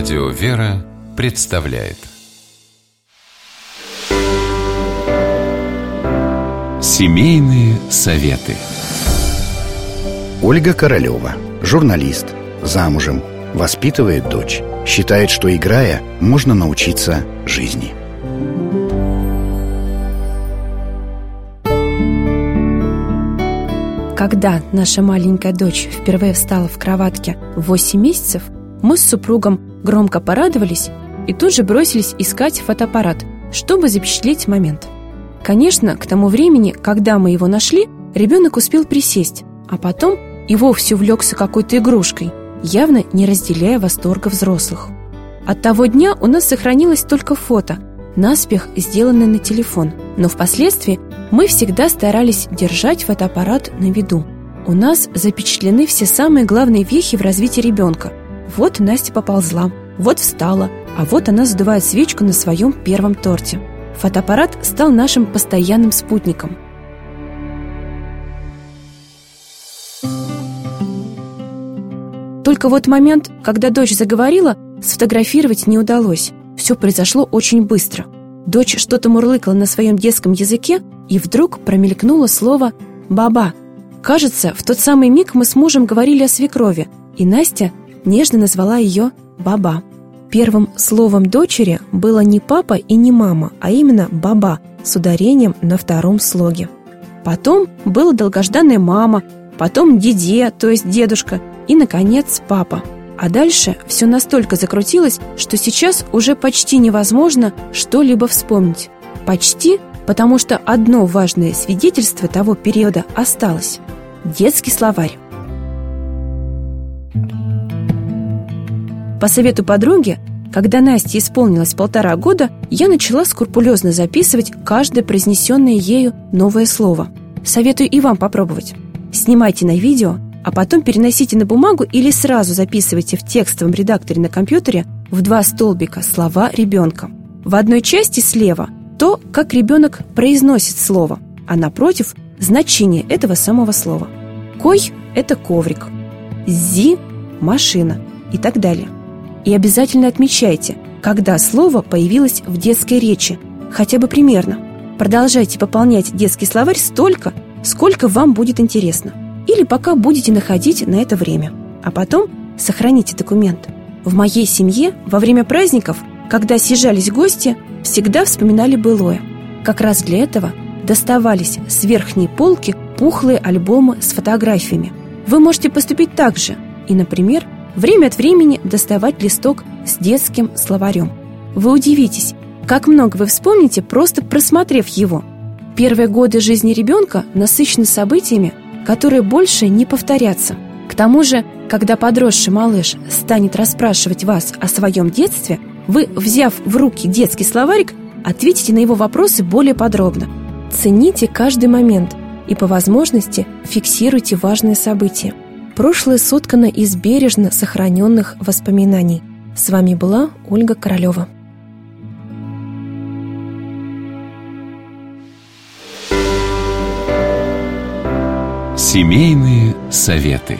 Радио «Вера» представляет. Семейные советы. Ольга Королева, журналист, замужем, воспитывает дочь Считает, что играя, можно научиться жизни. Когда наша маленькая дочь впервые встала в кроватке в 8 месяцев, мы с супругом громко порадовались и тут же бросились искать фотоаппарат, чтобы запечатлеть момент. Конечно, к тому времени, когда мы его нашли, ребенок успел присесть, а потом и вовсе увлекся какой-то игрушкой, явно не разделяя восторга взрослых. От того дня у нас сохранилось только фото, наспех сделанное на телефон, но впоследствии мы всегда старались держать фотоаппарат на виду. У нас запечатлены все самые главные вехи в развитии ребенка. Вот Настя поползла, вот встала, а вот она задувает свечку на своем первом торте. Фотоаппарат стал нашим постоянным спутником. Только вот момент, когда дочь заговорила, сфотографировать не удалось. Все произошло очень быстро. Дочь что-то мурлыкала на своем детском языке, и вдруг промелькнуло слово «баба». Кажется, в тот самый миг мы с мужем говорили о свекрови, и Настя нежно назвала ее «баба». Первым словом дочери было не папа и не мама, а именно «баба» с ударением на втором слоге. Потом было долгожданная мама, потом деде, то есть дедушка, и, наконец, папа. А дальше все настолько закрутилось, что сейчас уже почти невозможно что-либо вспомнить. Почти, потому что одно важное свидетельство того периода осталось – детский словарь. По совету подруги, когда Насте исполнилось полтора года, я начала скрупулезно записывать каждое произнесенное ею новое слово. Советую и вам попробовать. Снимайте на видео, а потом переносите на бумагу или сразу записывайте в текстовом редакторе на компьютере в два столбика слова ребенка. В одной части слева то, как ребенок произносит слово, а напротив – значение этого самого слова. Кой – это коврик, зи – машина и так далее – и обязательно отмечайте, когда слово появилось в детской речи, хотя бы примерно. Продолжайте пополнять детский словарь столько, сколько вам будет интересно. Или пока будете находить на это время. А потом сохраните документ. В моей семье во время праздников, когда съезжались гости, всегда вспоминали былое. Как раз для этого доставались с верхней полки пухлые альбомы с фотографиями. Вы можете поступить так же и, например, время от времени доставать листок с детским словарем. Вы удивитесь, как много вы вспомните, просто просмотрев его. Первые годы жизни ребенка насыщены событиями, которые больше не повторятся. К тому же, когда подросший малыш станет расспрашивать вас о своем детстве, вы, взяв в руки детский словарик, ответите на его вопросы более подробно. Цените каждый момент и по возможности фиксируйте важные события. Прошлое соткано из бережно сохраненных воспоминаний. С вами была Ольга Королева. Семейные советы.